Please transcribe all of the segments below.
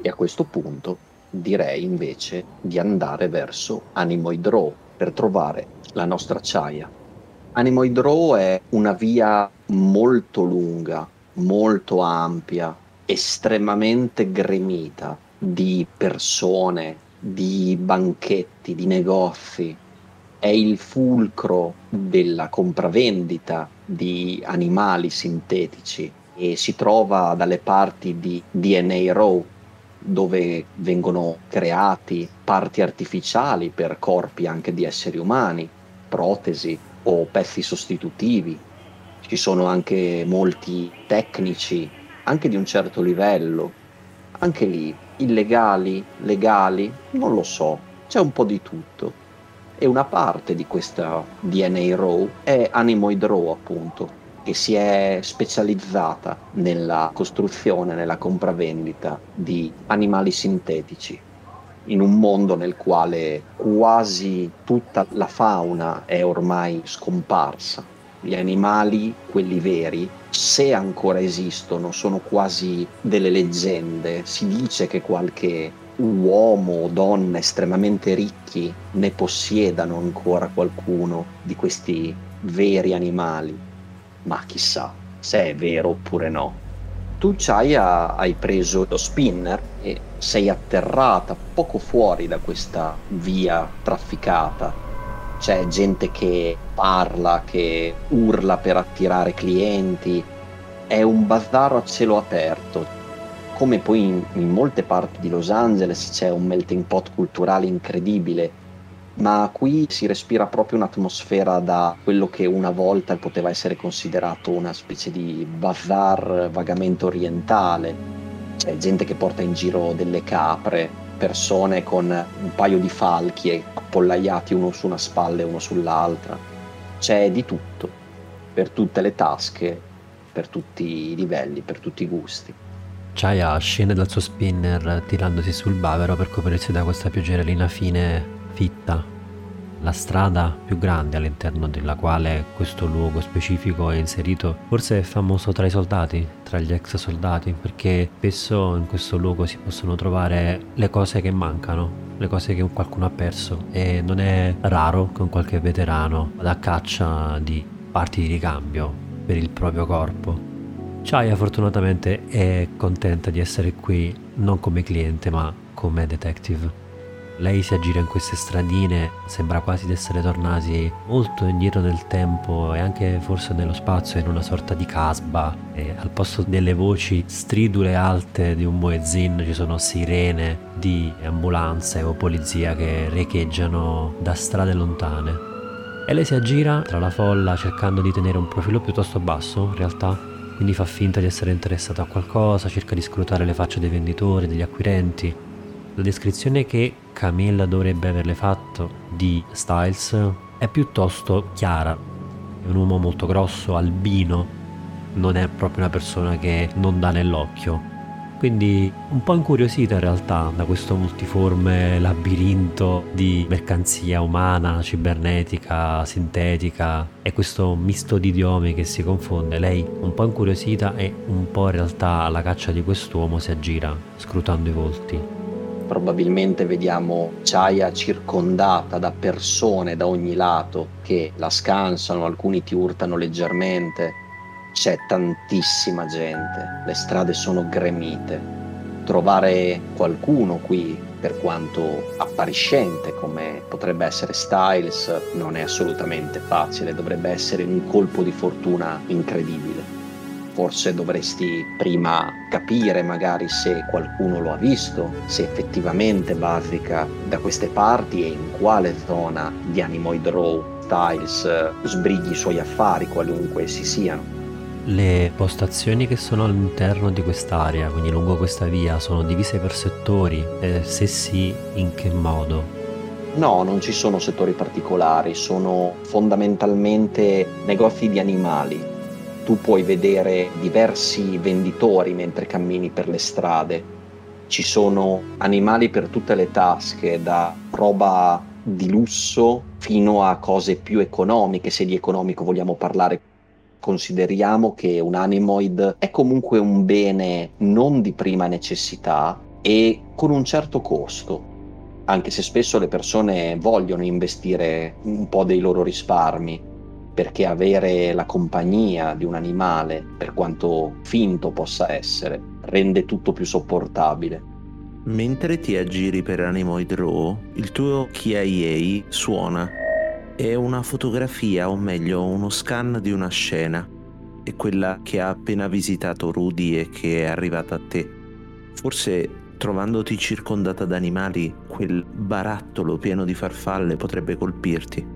E a questo punto direi invece di andare verso Animoid Row per trovare la nostra acciaia. Animoid Row è una via molto lunga, molto ampia, estremamente gremita di persone, di banchetti, di negozi. È il fulcro della compravendita di animali sintetici e si trova dalle parti di DNA Row, dove vengono creati parti artificiali per corpi anche di esseri umani, protesi o pezzi sostitutivi. Ci sono anche molti tecnici, anche di un certo livello, anche lì illegali, legali, non lo so, c'è un po' di tutto. E una parte di questa DNA Row è Animoid Row, appunto, che si è specializzata nella costruzione, nella compravendita di animali sintetici in un mondo nel quale quasi tutta la fauna è ormai scomparsa. Gli animali, quelli veri, se ancora esistono, sono quasi delle leggende. Si dice che qualche uomo o donna estremamente ricchi ne possiedano ancora qualcuno di questi veri animali ma chissà se è vero oppure no. Tu Chaya hai preso lo spinner e sei atterrata poco fuori da questa via trafficata. C'è gente che parla, che urla per attirare clienti. È un bazar a cielo aperto. Come poi in, in molte parti di Los Angeles c'è un melting pot culturale incredibile ma qui si respira proprio un'atmosfera da quello che una volta poteva essere considerato una specie di bazar vagamente orientale. C'è gente che porta in giro delle capre, persone con un paio di falchi appollaiati uno su una spalla e uno sull'altra. C'è di tutto, per tutte le tasche, per tutti i livelli, per tutti i gusti. Chaya scende dal suo spinner tirandosi sul bavero per coprirsi da questa pioggerellina fine fitta, la strada più grande all'interno della quale questo luogo specifico è inserito forse è famoso tra i soldati, tra gli ex soldati, perché spesso in questo luogo si possono trovare le cose che mancano, le cose che qualcuno ha perso e non è raro che un qualche veterano vada a caccia di parti di ricambio per il proprio corpo. Chaya fortunatamente è contenta di essere qui non come cliente ma come detective. Lei si aggira in queste stradine, sembra quasi di essere tornati molto indietro nel tempo e anche forse nello spazio, in una sorta di casba. E al posto delle voci stridule alte di un muezzin ci sono sirene di ambulanze o polizia che recheggiano da strade lontane. E lei si aggira tra la folla cercando di tenere un profilo piuttosto basso, in realtà, quindi fa finta di essere interessato a qualcosa, cerca di scrutare le facce dei venditori, degli acquirenti. La descrizione che Camilla dovrebbe averle fatto di Styles è piuttosto chiara. È un uomo molto grosso, albino, non è proprio una persona che non dà nell'occhio. Quindi un po' incuriosita in realtà da questo multiforme labirinto di mercanzia umana, cibernetica, sintetica e questo misto di idiomi che si confonde. Lei un po' incuriosita e un po' in realtà alla caccia di quest'uomo si aggira scrutando i volti probabilmente vediamo Chaya circondata da persone da ogni lato che la scansano, alcuni ti urtano leggermente. C'è tantissima gente, le strade sono gremite. Trovare qualcuno qui, per quanto appariscente come potrebbe essere Styles, non è assolutamente facile, dovrebbe essere un colpo di fortuna incredibile forse dovresti prima capire magari se qualcuno lo ha visto, se effettivamente bazzica da queste parti e in quale zona di Animoid Row Styles sbrighi i suoi affari, qualunque essi siano. Le postazioni che sono all'interno di quest'area, quindi lungo questa via, sono divise per settori e se sì, in che modo? No, non ci sono settori particolari, sono fondamentalmente negozi di animali, tu puoi vedere diversi venditori mentre cammini per le strade. Ci sono animali per tutte le tasche, da roba di lusso fino a cose più economiche, se di economico vogliamo parlare. Consideriamo che un animoid è comunque un bene non di prima necessità e con un certo costo, anche se spesso le persone vogliono investire un po' dei loro risparmi, perché avere la compagnia di un animale, per quanto finto possa essere, rende tutto più sopportabile. Mentre ti aggiri per Animoid Raw, il tuo KIA suona. È una fotografia, o meglio, uno scan di una scena. È quella che ha appena visitato Rudy e che è arrivata a te. Forse trovandoti circondata da animali, quel barattolo pieno di farfalle potrebbe colpirti.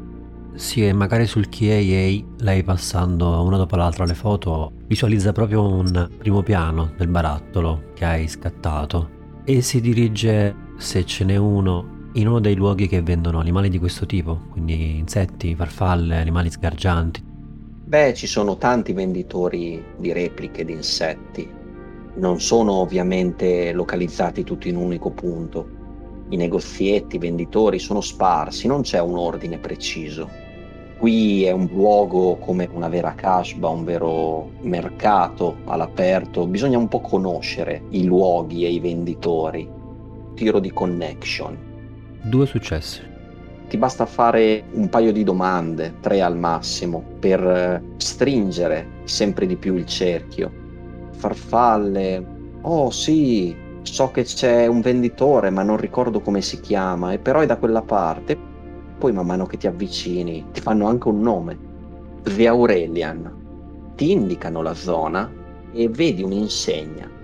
Sì, e magari sul KAA lei passando una dopo l'altra le foto visualizza proprio un primo piano del barattolo che hai scattato e si dirige, se ce n'è uno, in uno dei luoghi che vendono animali di questo tipo, quindi insetti, farfalle, animali sgargianti. Beh, ci sono tanti venditori di repliche di insetti. Non sono ovviamente localizzati tutti in un unico punto. I negozietti, i venditori sono sparsi, non c'è un ordine preciso. Qui è un luogo come una vera casba, un vero mercato all'aperto, bisogna un po' conoscere i luoghi e i venditori. Tiro di connection Due successi. Ti basta fare un paio di domande, tre al massimo, per eh, stringere sempre di più il cerchio. Farfalle. Oh sì, so che c'è un venditore, ma non ricordo come si chiama, e però è da quella parte. Poi man mano che ti avvicini ti fanno anche un nome. The Aurelian. Ti indicano la zona e vedi un'insegna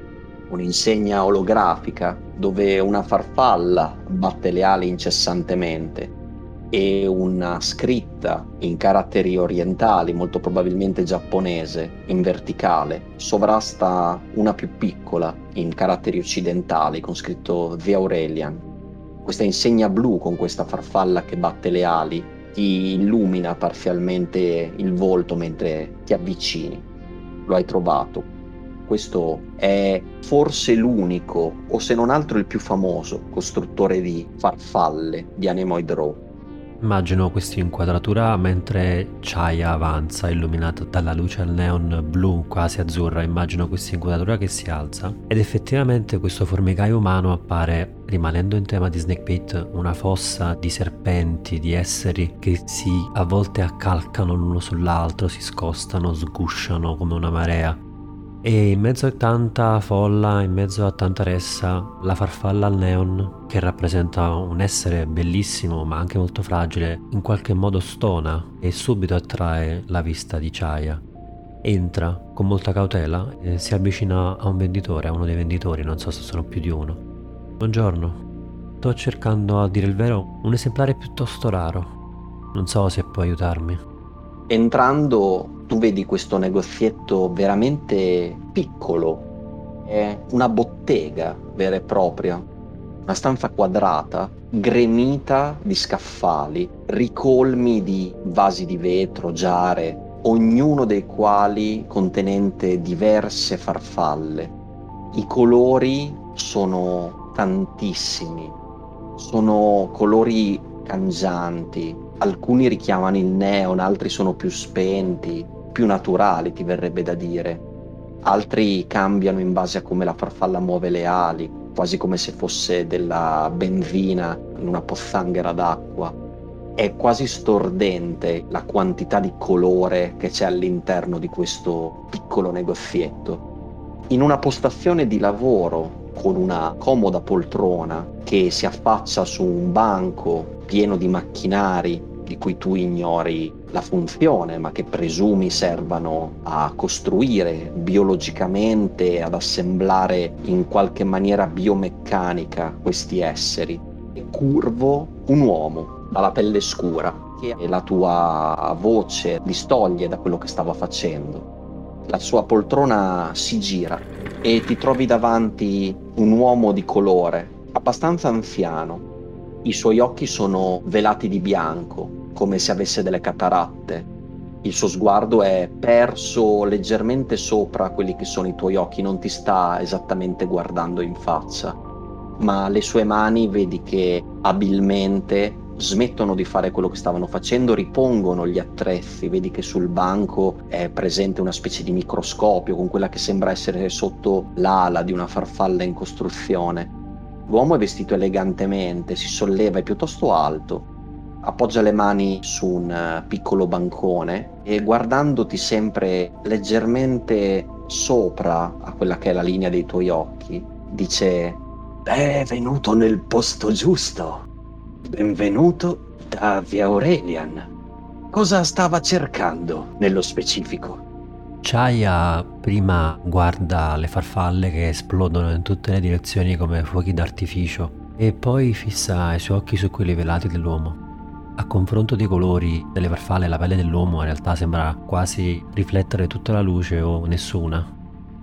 un'insegna olografica dove una farfalla batte le ali incessantemente e una scritta in caratteri orientali, molto probabilmente giapponese, in verticale, sovrasta una più piccola in caratteri occidentali con scritto The Aurelian. Questa insegna blu con questa farfalla che batte le ali ti illumina parzialmente il volto mentre ti avvicini. Lo hai trovato questo è forse l'unico, o se non altro il più famoso, costruttore di farfalle di Anemoid Row. Immagino questa inquadratura mentre Chaya avanza, illuminata dalla luce al neon blu quasi azzurra. Immagino questa inquadratura che si alza ed effettivamente questo formicaio umano appare, rimanendo in tema di Snake Pit, una fossa di serpenti, di esseri che si a volte accalcano l'uno sull'altro, si scostano, sgusciano come una marea. E in mezzo a tanta folla, in mezzo a tanta ressa, la farfalla al neon, che rappresenta un essere bellissimo ma anche molto fragile, in qualche modo stona e subito attrae la vista di Chaya. Entra con molta cautela e si avvicina a un venditore, a uno dei venditori, non so se sono più di uno. Buongiorno, sto cercando a dire il vero un esemplare piuttosto raro. Non so se può aiutarmi. Entrando tu vedi questo negozietto veramente piccolo, è una bottega vera e propria, una stanza quadrata, gremita di scaffali, ricolmi di vasi di vetro, giare, ognuno dei quali contenente diverse farfalle. I colori sono tantissimi, sono colori cangianti, alcuni richiamano il neon, altri sono più spenti, più naturali, ti verrebbe da dire. Altri cambiano in base a come la farfalla muove le ali, quasi come se fosse della benzina in una pozzanghera d'acqua. È quasi stordente la quantità di colore che c'è all'interno di questo piccolo negozietto. In una postazione di lavoro con una comoda poltrona che si affaccia su un banco pieno di macchinari di cui tu ignori la funzione, ma che presumi servano a costruire biologicamente, ad assemblare in qualche maniera biomeccanica questi esseri. E curvo un uomo dalla pelle scura, che la tua voce distoglie da quello che stava facendo. La sua poltrona si gira e ti trovi davanti un uomo di colore, abbastanza anziano, i suoi occhi sono velati di bianco, come se avesse delle cataratte. Il suo sguardo è perso leggermente sopra quelli che sono i tuoi occhi, non ti sta esattamente guardando in faccia, ma le sue mani vedi che abilmente smettono di fare quello che stavano facendo, ripongono gli attrezzi, vedi che sul banco è presente una specie di microscopio con quella che sembra essere sotto l'ala di una farfalla in costruzione. L'uomo è vestito elegantemente, si solleva, è piuttosto alto, appoggia le mani su un eh, piccolo bancone e guardandoti sempre leggermente sopra a quella che è la linea dei tuoi occhi, dice è venuto nel posto giusto. Benvenuto da Via Aurelian. Cosa stava cercando nello specifico? Chaya prima guarda le farfalle che esplodono in tutte le direzioni come fuochi d'artificio e poi fissa i suoi occhi su quelli velati dell'uomo. A confronto dei colori delle farfalle la pelle dell'uomo in realtà sembra quasi riflettere tutta la luce o nessuna.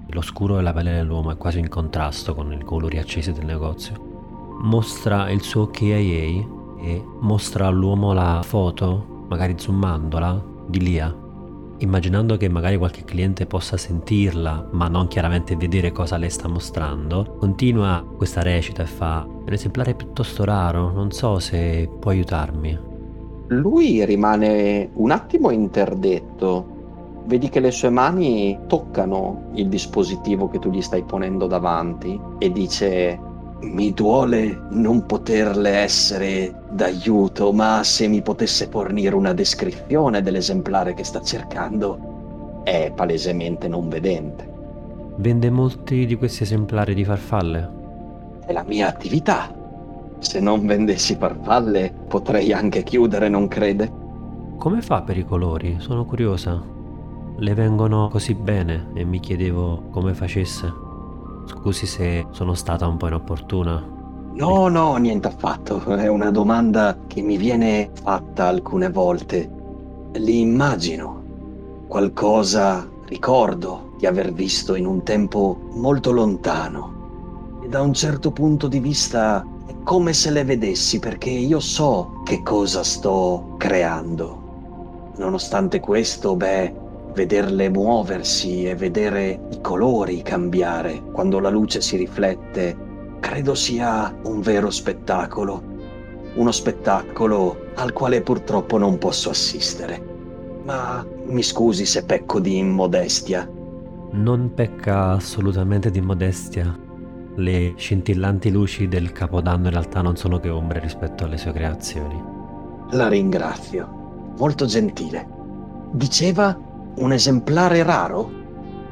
Lo scuro della pelle dell'uomo è quasi in contrasto con i colori accesi del negozio. Mostra il suo KIA e mostra all'uomo la foto, magari zoomandola, di Lia immaginando che magari qualche cliente possa sentirla, ma non chiaramente vedere cosa lei sta mostrando, continua questa recita e fa: un esemplare piuttosto raro, non so se può aiutarmi. Lui rimane un attimo interdetto. Vedi che le sue mani toccano il dispositivo che tu gli stai ponendo davanti e dice mi duole non poterle essere d'aiuto, ma se mi potesse fornire una descrizione dell'esemplare che sta cercando, è palesemente non vedente. Vende molti di questi esemplari di farfalle? È la mia attività. Se non vendessi farfalle, potrei anche chiudere, non crede? Come fa per i colori? Sono curiosa. Le vengono così bene e mi chiedevo come facesse. Scusi se sono stata un po' inopportuna. No, no, niente affatto. È una domanda che mi viene fatta alcune volte. Li immagino. Qualcosa ricordo di aver visto in un tempo molto lontano. E da un certo punto di vista come se le vedessi perché io so che cosa sto creando. Nonostante questo, beh, vederle muoversi e vedere i colori cambiare quando la luce si riflette, credo sia un vero spettacolo. Uno spettacolo al quale purtroppo non posso assistere. Ma mi scusi se pecco di immodestia. Non pecca assolutamente di immodestia. Le scintillanti luci del Capodanno in realtà non sono che ombre rispetto alle sue creazioni. La ringrazio. Molto gentile. Diceva un esemplare raro?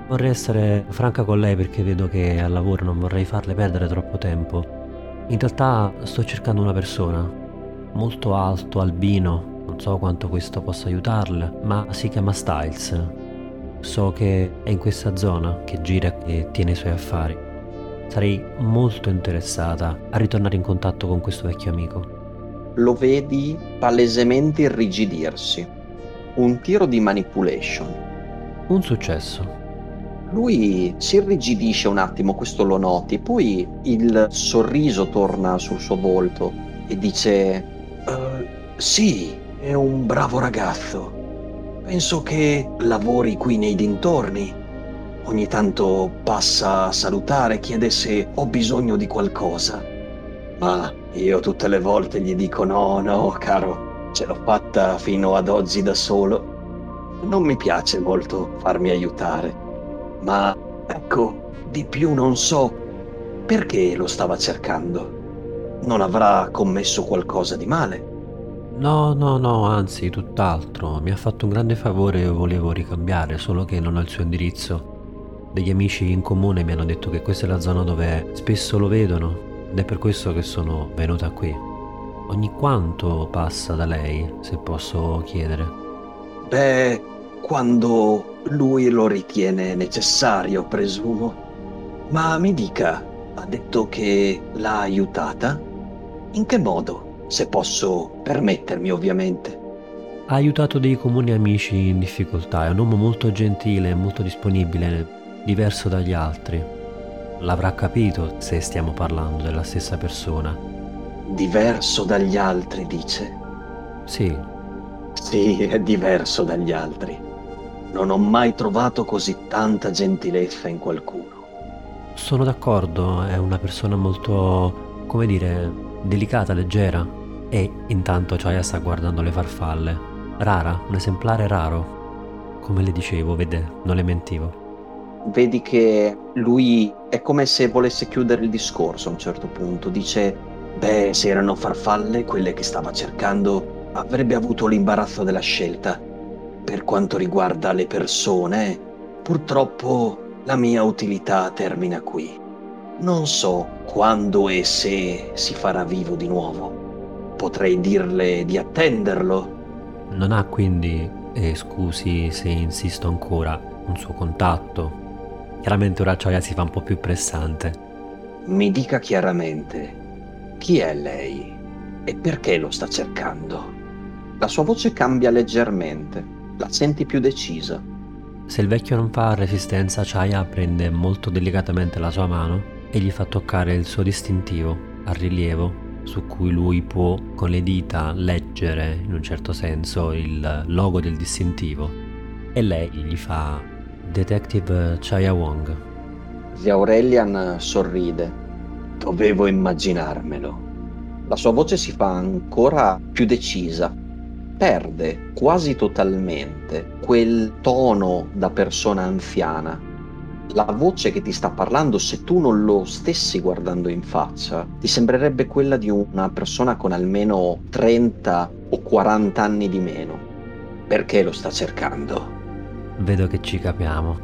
Vorrei essere franca con lei perché vedo che al lavoro non vorrei farle perdere troppo tempo. In realtà sto cercando una persona, molto alto, albino, non so quanto questo possa aiutarle, ma si chiama Styles. So che è in questa zona che gira e tiene i suoi affari. Sarei molto interessata a ritornare in contatto con questo vecchio amico. Lo vedi palesemente irrigidirsi un tiro di manipulation. Un successo. Lui si irrigidisce un attimo, questo lo noti, poi il sorriso torna sul suo volto e dice: uh, Sì, è un bravo ragazzo. Penso che lavori qui nei dintorni. Ogni tanto passa a salutare, chiede se ho bisogno di qualcosa. Ma io tutte le volte gli dico: No, no, caro, Ce l'ho fatta fino ad oggi da solo. Non mi piace molto farmi aiutare, ma ecco, di più non so perché lo stava cercando. Non avrà commesso qualcosa di male. No, no, no, anzi, tutt'altro. Mi ha fatto un grande favore e volevo ricambiare, solo che non ho il suo indirizzo. Degli amici in comune mi hanno detto che questa è la zona dove spesso lo vedono ed è per questo che sono venuta qui. Ogni quanto passa da lei, se posso chiedere? Beh, quando lui lo ritiene necessario, presumo. Ma mi dica, ha detto che l'ha aiutata? In che modo? Se posso permettermi, ovviamente. Ha aiutato dei comuni amici in difficoltà, è un uomo molto gentile, molto disponibile, diverso dagli altri. L'avrà capito se stiamo parlando della stessa persona diverso dagli altri, dice. Sì. Sì, è diverso dagli altri. Non ho mai trovato così tanta gentilezza in qualcuno. Sono d'accordo, è una persona molto, come dire, delicata, leggera. E intanto Chaya sta guardando le farfalle. Rara, un esemplare raro. Come le dicevo, vede, non le mentivo. Vedi che lui è come se volesse chiudere il discorso a un certo punto. Dice, beh, se erano farfalle quelle che stava cercando, avrebbe avuto l'imbarazzo della scelta. Per quanto riguarda le persone, purtroppo la mia utilità termina qui. Non so quando e se si farà vivo di nuovo. Potrei dirle di attenderlo. Non ha quindi, e scusi se insisto ancora, un suo contatto. Chiaramente ora Choya si fa un po' più pressante. Mi dica chiaramente, chi è lei e perché lo sta cercando? La sua voce cambia leggermente, la senti più decisa. Se il vecchio non fa resistenza, Chaya prende molto delicatamente la sua mano e gli fa toccare il suo distintivo a rilievo su cui lui può con le dita leggere in un certo senso il logo del distintivo e lei gli fa Detective Chaya Wong. Zia Aurelian sorride. Dovevo immaginarmelo. La sua voce si fa ancora più decisa. Perde quasi totalmente quel tono da persona anziana la voce che ti sta parlando, se tu non lo stessi guardando in faccia, ti sembrerebbe quella di una persona con almeno 30 o 40 anni di meno. Perché lo sta cercando? Vedo che ci capiamo.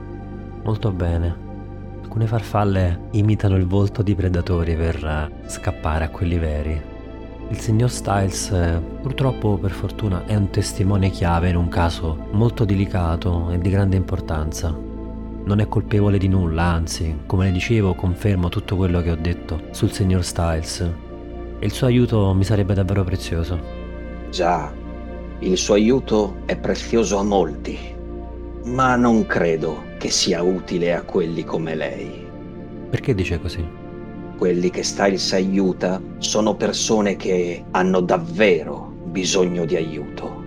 Molto bene. Alcune farfalle imitano il volto di predatori per eh, scappare a quelli veri. Il signor Styles, eh, purtroppo per fortuna, è un testimone chiave in un caso molto delicato e di grande importanza non è colpevole di nulla, anzi, come le dicevo, confermo tutto quello che ho detto sul signor Styles. E il suo aiuto mi sarebbe davvero prezioso. Già, il suo aiuto è prezioso a molti, ma non credo che sia utile a quelli come lei. Perché dice così? Quelli che Styles aiuta sono persone che hanno davvero bisogno di aiuto.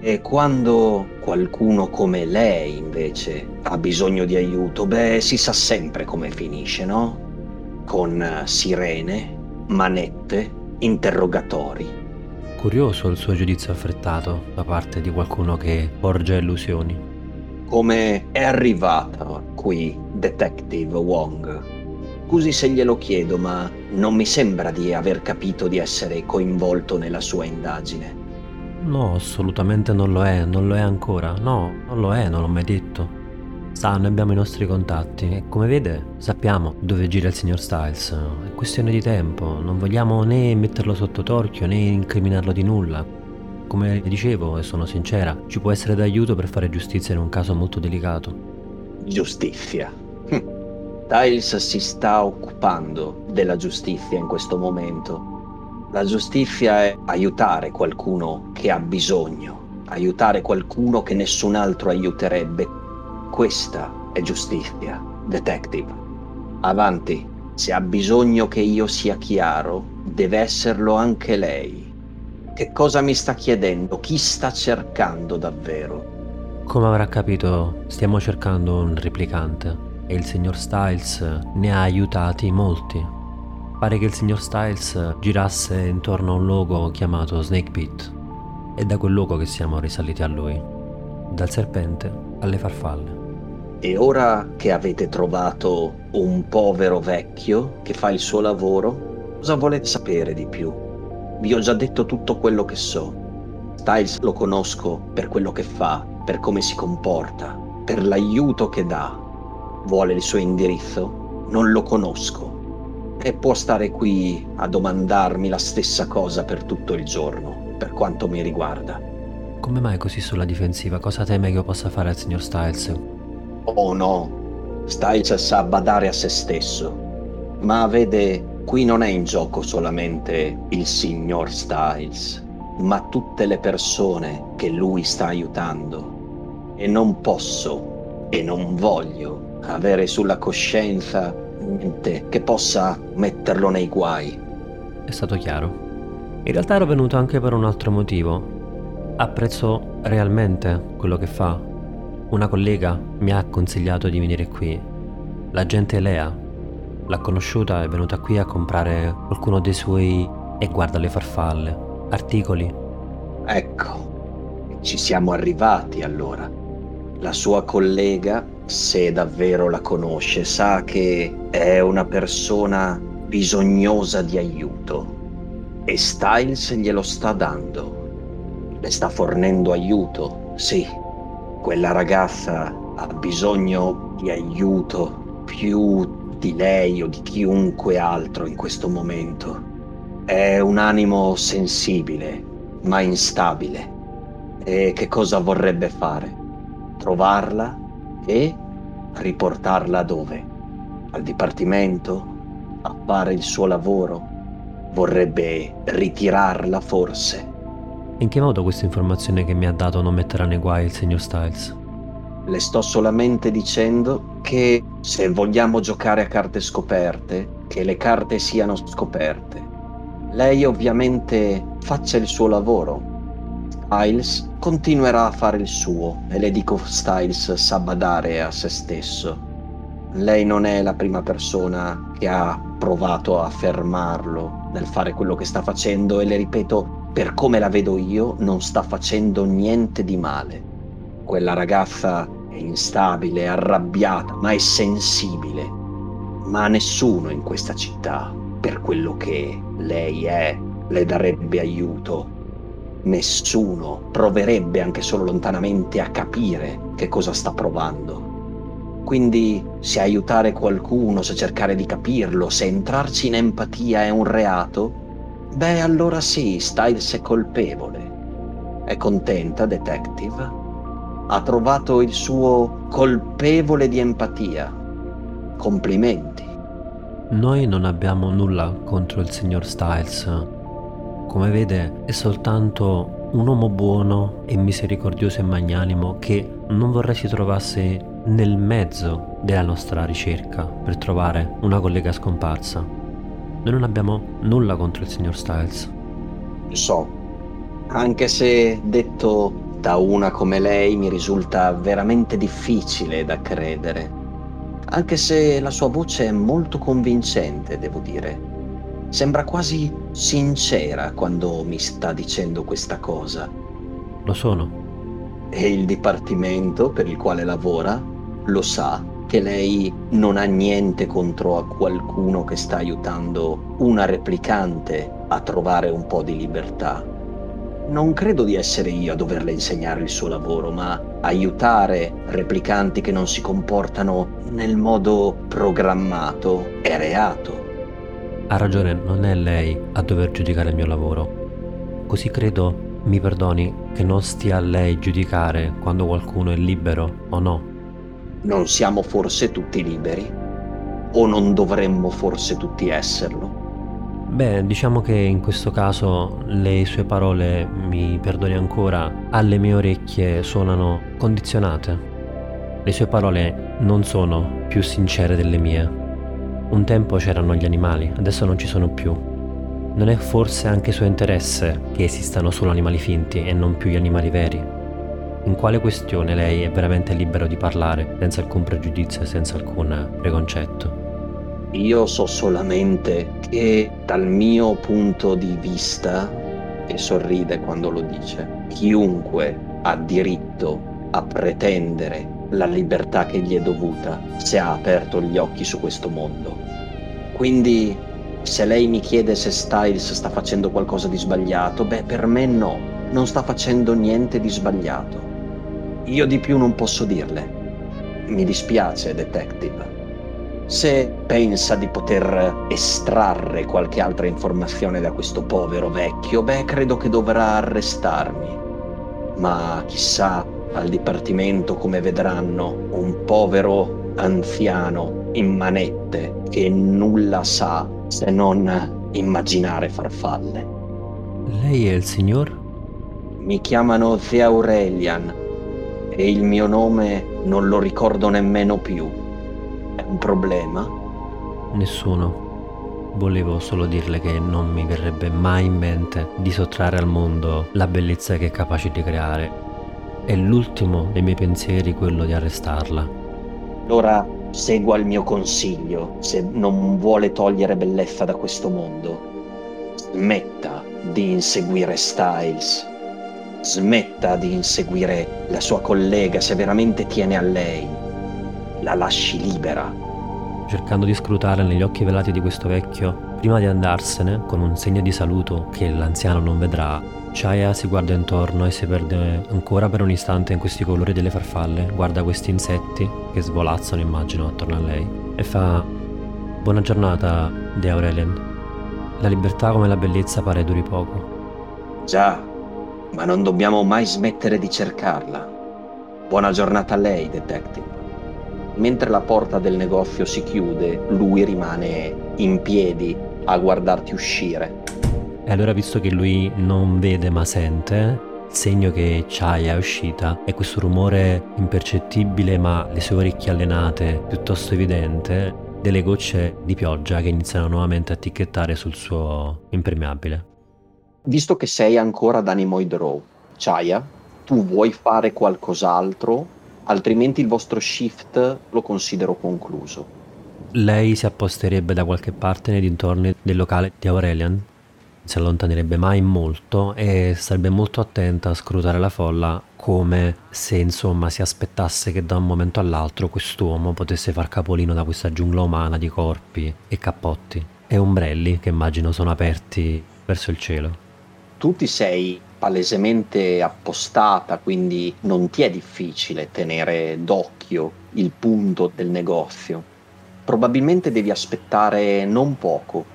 E quando qualcuno come lei invece ha bisogno di aiuto, beh, si sa sempre come finisce, no? Con eh, sirene, manette, interrogatori. Curioso il suo giudizio affrettato da parte di qualcuno che porge illusioni. Come è arrivata qui Detective Wong? Scusi se glielo chiedo, ma non mi sembra di aver capito di essere coinvolto nella sua indagine. No, assolutamente non lo è, non lo è ancora. No, non lo è, non l'ho mai detto. Sa, noi abbiamo i nostri contatti e come vede sappiamo dove gira il signor Styles. È questione di tempo, non vogliamo né metterlo sotto torchio né incriminarlo di nulla. Come dicevo e sono sincera, ci può essere d'aiuto per fare giustizia in un caso molto delicato. Giustizia. Hm. Styles si sta occupando della giustizia in questo momento la giustizia è aiutare qualcuno che ha bisogno, aiutare qualcuno che nessun altro aiuterebbe. Questa è giustizia, detective. Avanti, se ha bisogno che io sia chiaro, deve esserlo anche lei. Che cosa mi sta chiedendo? Chi sta cercando davvero? Come avrà capito, stiamo cercando un replicante e il signor Styles ne ha aiutati molti. Pare che il signor Styles girasse intorno a un logo chiamato Snake Pit. È da quel logo che siamo risaliti a lui. Dal serpente alle farfalle. E ora che avete trovato un povero vecchio che fa il suo lavoro, cosa volete sapere di più? Vi ho già detto tutto quello che so. Styles lo conosco per quello che fa, per come si comporta, per l'aiuto che dà. Vuole il suo indirizzo? Non lo conosco e può stare qui a domandarmi la stessa cosa per tutto il giorno, per quanto mi riguarda. Come mai così sulla difensiva? Cosa teme che io possa fare al signor Styles? Oh no, Styles sa badare a se stesso. Ma vede, qui non è in gioco solamente il signor Styles, ma tutte le persone che lui sta aiutando. E non posso e non voglio avere sulla coscienza niente che possa metterlo nei guai. È stato chiaro. In realtà ero venuto anche per un altro motivo. Apprezzo realmente quello che fa. Una collega mi ha consigliato di venire qui. L'agente Lea l'ha conosciuta, è venuta qui a comprare qualcuno dei suoi e guarda le farfalle, articoli. Ecco, ci siamo arrivati allora. La sua collega se davvero la conosce, sa che è una persona bisognosa di aiuto e Styles glielo sta dando. Le sta fornendo aiuto, sì. Quella ragazza ha bisogno di aiuto più di lei o di chiunque altro in questo momento. È un animo sensibile, ma instabile. E che cosa vorrebbe fare? Trovarla e riportarla dove? Al dipartimento? A fare il suo lavoro? Vorrebbe ritirarla forse? In che modo questa informazione che mi ha dato non metterà nei guai il signor Styles? Le sto solamente dicendo che se vogliamo giocare a carte scoperte, che le carte siano scoperte. Lei ovviamente faccia il suo lavoro, Styles continuerà a fare il suo e le dico Styles sa badare a se stesso. Lei non è la prima persona che ha provato a fermarlo nel fare quello che sta facendo e le ripeto, per come la vedo io, non sta facendo niente di male. Quella ragazza instabile, arrabbiata, ma è sensibile. Ma nessuno in questa città, per quello che lei è, le darebbe aiuto nessuno proverebbe anche solo lontanamente a capire che cosa sta provando. Quindi se aiutare qualcuno, se cercare di capirlo, se entrarci in empatia è un reato, beh allora sì, Styles è colpevole. È contenta, detective? Ha trovato il suo colpevole di empatia. Complimenti. Noi non abbiamo nulla contro il signor Styles come vede è soltanto un uomo buono e misericordioso e magnanimo che non vorrei si trovasse nel mezzo della nostra ricerca per trovare una collega scomparsa. Noi non abbiamo nulla contro il signor Styles. So, anche se detto da una come lei mi risulta veramente difficile da credere, anche se la sua voce è molto convincente, devo dire. Sembra quasi sincera quando mi sta dicendo questa cosa. Lo sono. E il dipartimento per il quale lavora lo sa che lei non ha niente contro a qualcuno che sta aiutando una replicante a trovare un po' di libertà. Non credo di essere io a doverle insegnare il suo lavoro, ma aiutare replicanti che non si comportano nel modo programmato è reato. Ha ragione, non è lei a dover giudicare il mio lavoro. Così credo mi perdoni che non stia a lei giudicare quando qualcuno è libero o no. Non siamo forse tutti liberi? O non dovremmo forse tutti esserlo? Beh, diciamo che in questo caso le sue parole, mi perdoni ancora, alle mie orecchie suonano condizionate. Le sue parole non sono più sincere delle mie. Un tempo c'erano gli animali, adesso non ci sono più. Non è forse anche suo interesse che esistano solo animali finti e non più gli animali veri? In quale questione lei è veramente libero di parlare senza alcun pregiudizio e senza alcun preconcetto? Io so solamente che dal mio punto di vista, e sorride quando lo dice, chiunque ha diritto a pretendere la libertà che gli è dovuta se ha aperto gli occhi su questo mondo. Quindi se lei mi chiede se Styles sta facendo qualcosa di sbagliato, beh per me no, non sta facendo niente di sbagliato. Io di più non posso dirle. Mi dispiace, detective. Se pensa di poter estrarre qualche altra informazione da questo povero vecchio, beh credo che dovrà arrestarmi. Ma chissà al dipartimento, come vedranno, un povero anziano in manette che nulla sa se non immaginare farfalle. Lei è il signor? Mi chiamano The Aurelian e il mio nome non lo ricordo nemmeno più. È un problema? Nessuno. Volevo solo dirle che non mi verrebbe mai in mente di sottrarre al mondo la bellezza che è capace di creare è l'ultimo dei miei pensieri quello di arrestarla. Allora segua il mio consiglio, se non vuole togliere bellezza da questo mondo. Smetta di inseguire Styles. Smetta di inseguire la sua collega se veramente tiene a lei. La lasci libera. Cercando di scrutare negli occhi velati di questo vecchio, prima di andarsene, con un segno di saluto che l'anziano non vedrà, Chaya si guarda intorno e si perde ancora per un istante in questi colori delle farfalle, guarda questi insetti che svolazzano immagino attorno a lei e fa Buona giornata, De Aurelian. La libertà come la bellezza pare duri poco. Già, ma non dobbiamo mai smettere di cercarla. Buona giornata a lei, detective. Mentre la porta del negozio si chiude, lui rimane in piedi a guardarti uscire. E allora, visto che lui non vede ma sente, il segno che Chaya è uscita è questo rumore impercettibile ma le sue orecchie allenate piuttosto evidente delle gocce di pioggia che iniziano nuovamente a ticchettare sul suo impermeabile. Visto che sei ancora ad Animoid Row, Chaya, tu vuoi fare qualcos'altro, altrimenti il vostro shift lo considero concluso. Lei si apposterebbe da qualche parte nei dintorni del locale di Aurelian, si allontanerebbe mai molto e sarebbe molto attenta a scrutare la folla come se insomma si aspettasse che da un momento all'altro quest'uomo potesse far capolino da questa giungla umana di corpi e cappotti e ombrelli che immagino sono aperti verso il cielo. Tu ti sei palesemente appostata, quindi non ti è difficile tenere d'occhio il punto del negozio. Probabilmente devi aspettare non poco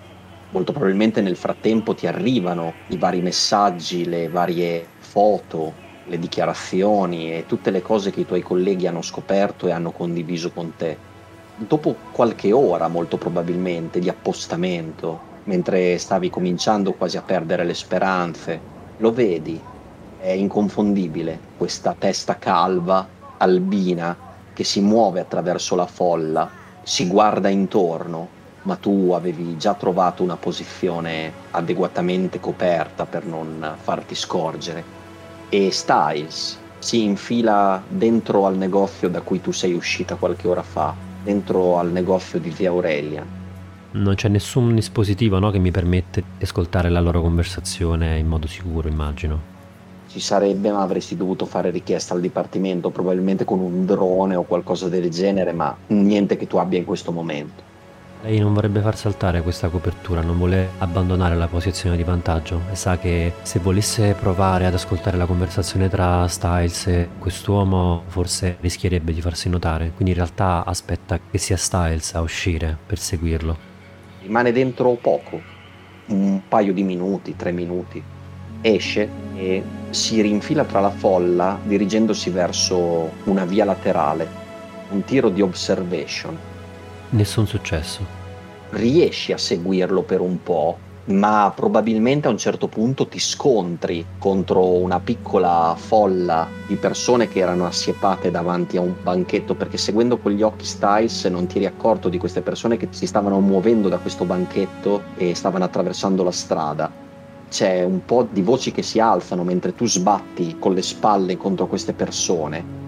molto probabilmente nel frattempo ti arrivano i vari messaggi, le varie foto, le dichiarazioni e tutte le cose che i tuoi colleghi hanno scoperto e hanno condiviso con te. Dopo qualche ora, molto probabilmente, di appostamento, mentre stavi cominciando quasi a perdere le speranze, lo vedi, è inconfondibile questa testa calva, albina, che si muove attraverso la folla, si guarda intorno ma tu avevi già trovato una posizione adeguatamente coperta per non farti scorgere. E Styles si infila dentro al negozio da cui tu sei uscita qualche ora fa, dentro al negozio di Via Aurelia. Non c'è nessun dispositivo no, che mi permette di ascoltare la loro conversazione in modo sicuro, immagino. Ci sarebbe, ma avresti dovuto fare richiesta al dipartimento, probabilmente con un drone o qualcosa del genere, ma niente che tu abbia in questo momento. Lei non vorrebbe far saltare questa copertura, non vuole abbandonare la posizione di vantaggio e sa che se volesse provare ad ascoltare la conversazione tra Styles e quest'uomo forse rischierebbe di farsi notare, quindi in realtà aspetta che sia Styles a uscire per seguirlo. Rimane dentro poco, un paio di minuti, tre minuti. Esce e si rinfila tra la folla dirigendosi verso una via laterale, un tiro di observation Nessun successo. Riesci a seguirlo per un po', ma probabilmente a un certo punto ti scontri contro una piccola folla di persone che erano assiepate davanti a un banchetto perché seguendo con gli occhi Styles non ti eri accorto di queste persone che si stavano muovendo da questo banchetto e stavano attraversando la strada. C'è un po' di voci che si alzano mentre tu sbatti con le spalle contro queste persone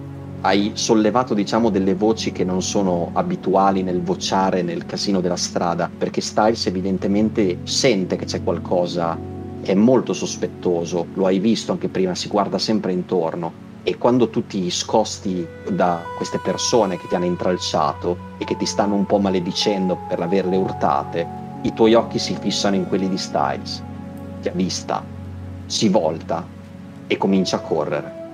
hai sollevato diciamo delle voci che non sono abituali nel vociare nel casino della strada perché Styles evidentemente sente che c'è qualcosa è molto sospettoso lo hai visto anche prima si guarda sempre intorno e quando tu ti scosti da queste persone che ti hanno intralciato e che ti stanno un po' maledicendo per averle urtate i tuoi occhi si fissano in quelli di Styles. Ti ha vista si volta e comincia a correre